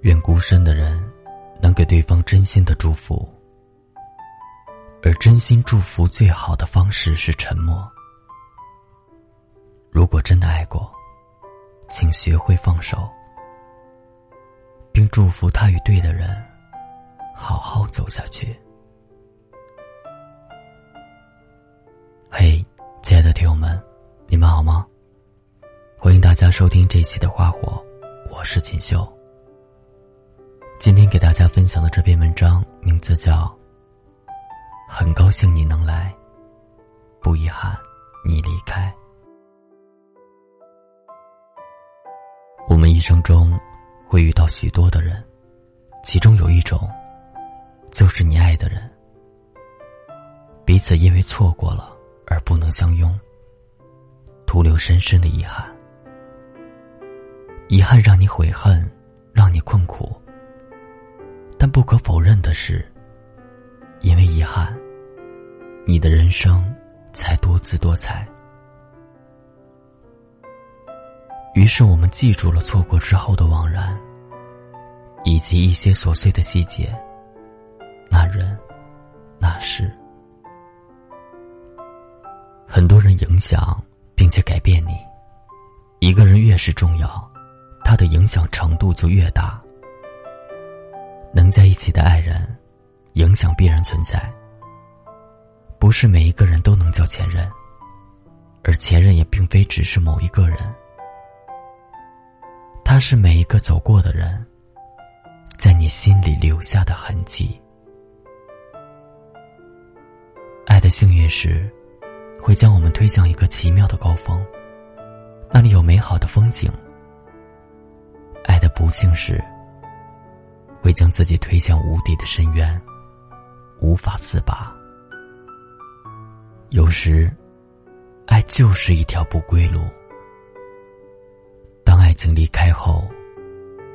愿孤身的人能给对方真心的祝福，而真心祝福最好的方式是沉默。如果真的爱过，请学会放手，并祝福他与对的人好好走下去。嘿，亲爱的听友们，你们好吗？欢迎大家收听这一期的《花火》，我是锦绣。今天给大家分享的这篇文章名字叫《很高兴你能来，不遗憾你离开》。我们一生中会遇到许多的人，其中有一种，就是你爱的人，彼此因为错过了而不能相拥，徒留深深的遗憾。遗憾让你悔恨，让你困苦。不可否认的是，因为遗憾，你的人生才多姿多彩。于是我们记住了错过之后的惘然，以及一些琐碎的细节。那人，那事，很多人影响并且改变你。一个人越是重要。他的影响程度就越大。能在一起的爱人，影响必然存在。不是每一个人都能叫前任，而前任也并非只是某一个人。他是每一个走过的人，在你心里留下的痕迹。爱的幸运是，会将我们推向一个奇妙的高峰，那里有美好的风景。爱的不幸是，会将自己推向无底的深渊，无法自拔。有时，爱就是一条不归路。当爱情离开后，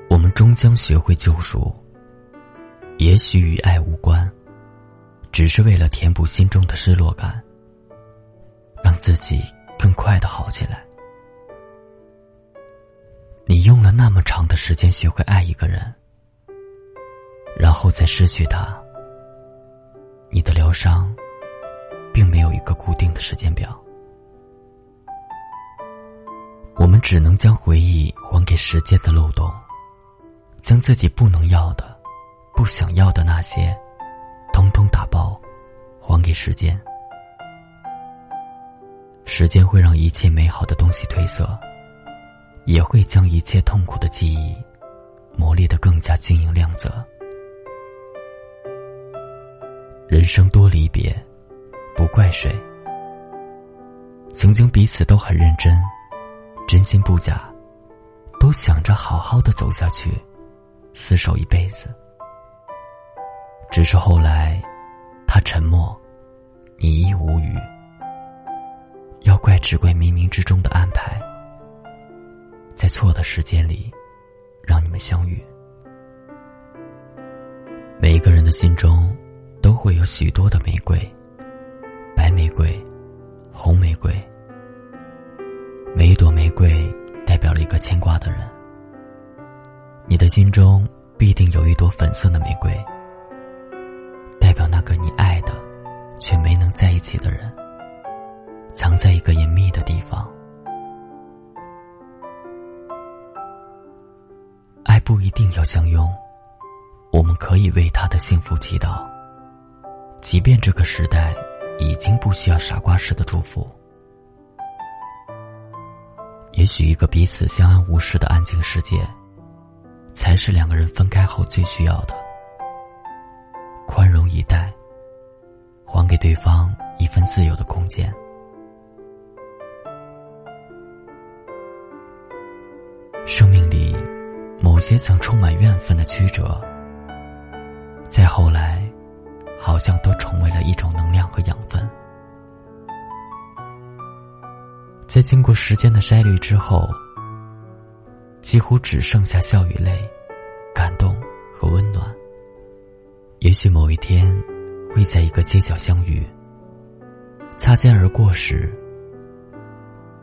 我们终将学会救赎。也许与爱无关，只是为了填补心中的失落感，让自己更快的好起来。你用了那么长的时间学会爱一个人，然后再失去他，你的疗伤，并没有一个固定的时间表。我们只能将回忆还给时间的漏洞，将自己不能要的、不想要的那些，通通打包，还给时间。时间会让一切美好的东西褪色。也会将一切痛苦的记忆磨砺的更加晶莹亮泽。人生多离别，不怪谁。曾经彼此都很认真，真心不假，都想着好好的走下去，厮守一辈子。只是后来，他沉默，你亦无语。要怪只怪冥冥之中的安排。在错的时间里，让你们相遇。每一个人的心中，会有许多的玫瑰，白玫瑰、红玫瑰。每一朵玫瑰代表了一个牵挂的人。你的心中必定有一朵粉色的玫瑰，代表那个你爱的，却没能在一起的人，藏在一个隐秘的地方。爱不一定要相拥，我们可以为他的幸福祈祷。即便这个时代已经不需要傻瓜式的祝福，也许一个彼此相安无事的安静世界，才是两个人分开后最需要的。宽容以待，还给对方一份自由的空间。生命里。某些曾充满怨愤的曲折，再后来，好像都成为了一种能量和养分。在经过时间的筛滤之后，几乎只剩下笑与泪、感动和温暖。也许某一天，会在一个街角相遇，擦肩而过时，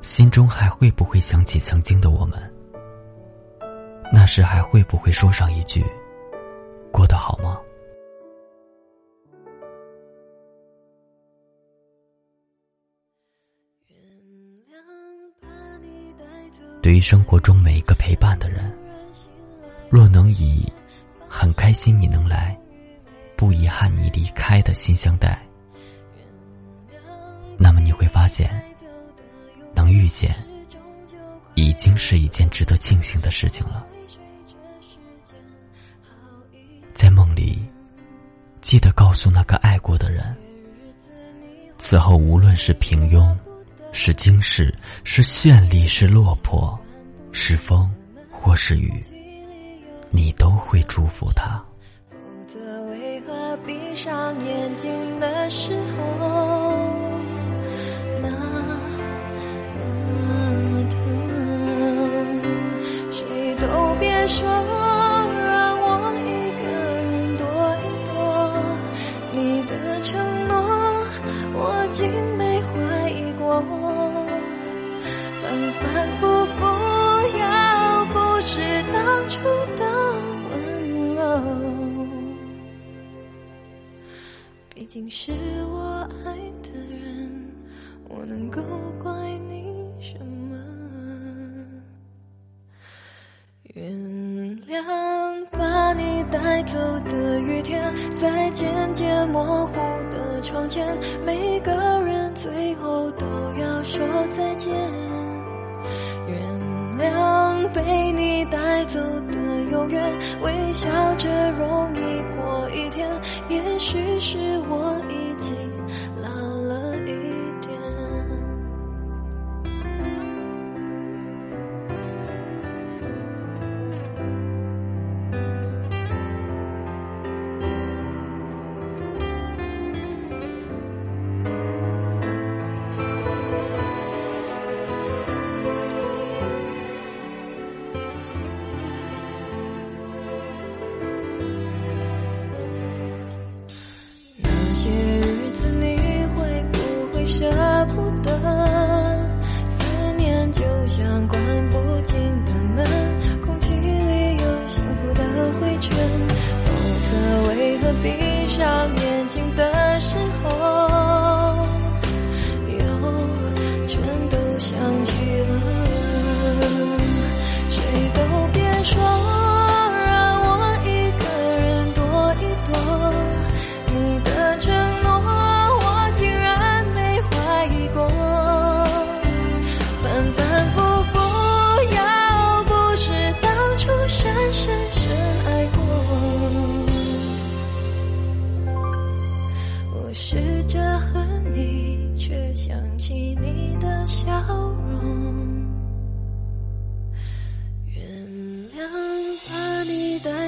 心中还会不会想起曾经的我们？那时还会不会说上一句“过得好吗”？对于生活中每一个陪伴的人，若能以很开心你能来，不遗憾你离开的心相待，那么你会发现，能遇见已经是一件值得庆幸的事情了。在梦里，记得告诉那个爱过的人，此后无论是平庸，是惊世，是绚丽，是落魄，是风或是雨，你都会祝福他。否则为何闭上眼睛的时候，竟是我爱的人，我能够怪你什么？原谅把你带走的雨天，在渐渐模糊的窗前，每个人最后都要说再见。被你带走的永远，微笑着容易过一天。也许是我已经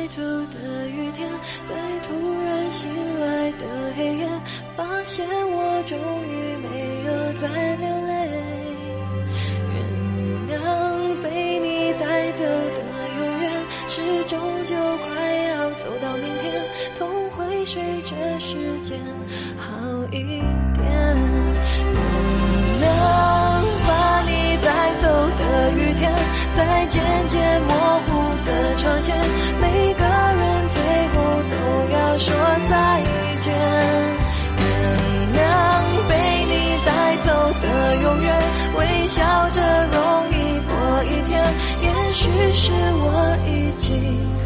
走的雨天，在突然醒来的黑夜发现我终于没有再流泪，原谅被你带走的永远，是终究快要走到明天，痛会随着时间好一点。原谅把你带走的雨天，在渐渐模糊的窗前，每个人最后都要说再见。原谅被你带走的永远微笑着容易过一天，也许是我已经。